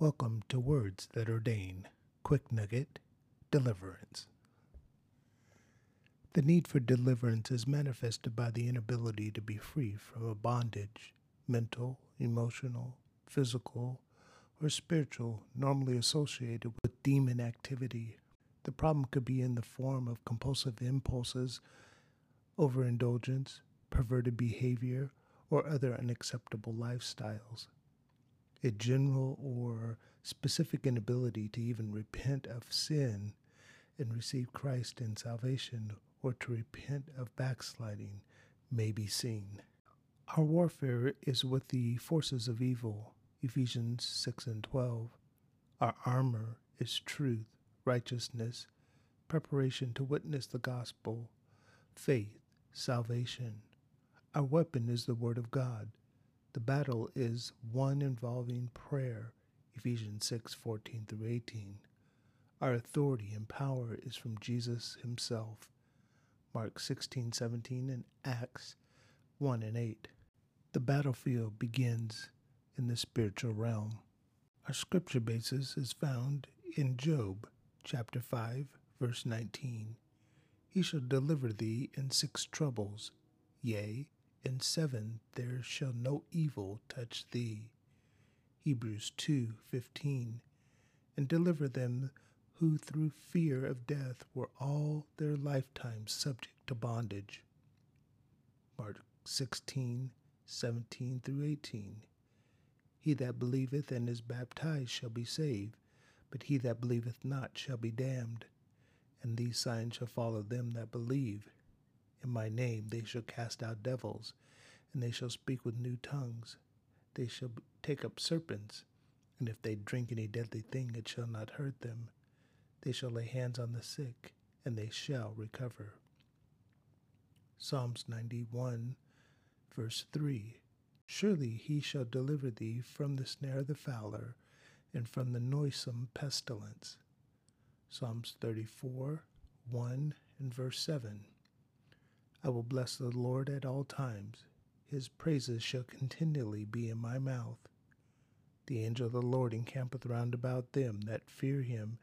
Welcome to Words That Ordain. Quick Nugget Deliverance. The need for deliverance is manifested by the inability to be free from a bondage, mental, emotional, physical, or spiritual, normally associated with demon activity. The problem could be in the form of compulsive impulses, overindulgence, perverted behavior, or other unacceptable lifestyles. A general or specific inability to even repent of sin and receive Christ in salvation or to repent of backsliding may be seen. Our warfare is with the forces of evil, Ephesians 6 and 12. Our armor is truth, righteousness, preparation to witness the gospel, faith, salvation. Our weapon is the Word of God. The battle is one involving prayer, Ephesians 6 14 through 18. Our authority and power is from Jesus Himself, Mark 16 17 and Acts 1 and 8. The battlefield begins in the spiritual realm. Our scripture basis is found in Job chapter 5, verse 19. He shall deliver thee in six troubles, yea, in seven there shall no evil touch thee. Hebrews 2:15 and deliver them who through fear of death were all their lifetime subject to bondage. Mark 16:17 through 18 He that believeth and is baptized shall be saved, but he that believeth not shall be damned. And these signs shall follow them that believe. In my name they shall cast out devils, and they shall speak with new tongues. They shall take up serpents, and if they drink any deadly thing, it shall not hurt them. They shall lay hands on the sick, and they shall recover. Psalms 91, verse 3 Surely he shall deliver thee from the snare of the fowler, and from the noisome pestilence. Psalms 34, 1 and verse 7. I will bless the Lord at all times. His praises shall continually be in my mouth. The angel of the Lord encampeth round about them that fear him,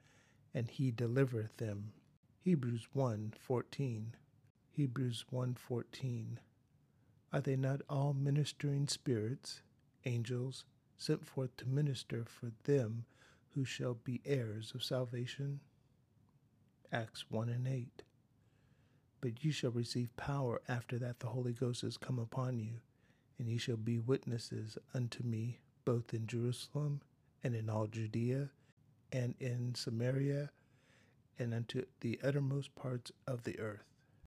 and he delivereth them. Hebrews 1:14. Hebrews 1:14. Are they not all ministering spirits, angels, sent forth to minister for them who shall be heirs of salvation? Acts 1 and 8. But ye shall receive power after that the Holy Ghost is come upon you, and ye shall be witnesses unto me both in Jerusalem and in all Judea and in Samaria and unto the uttermost parts of the earth.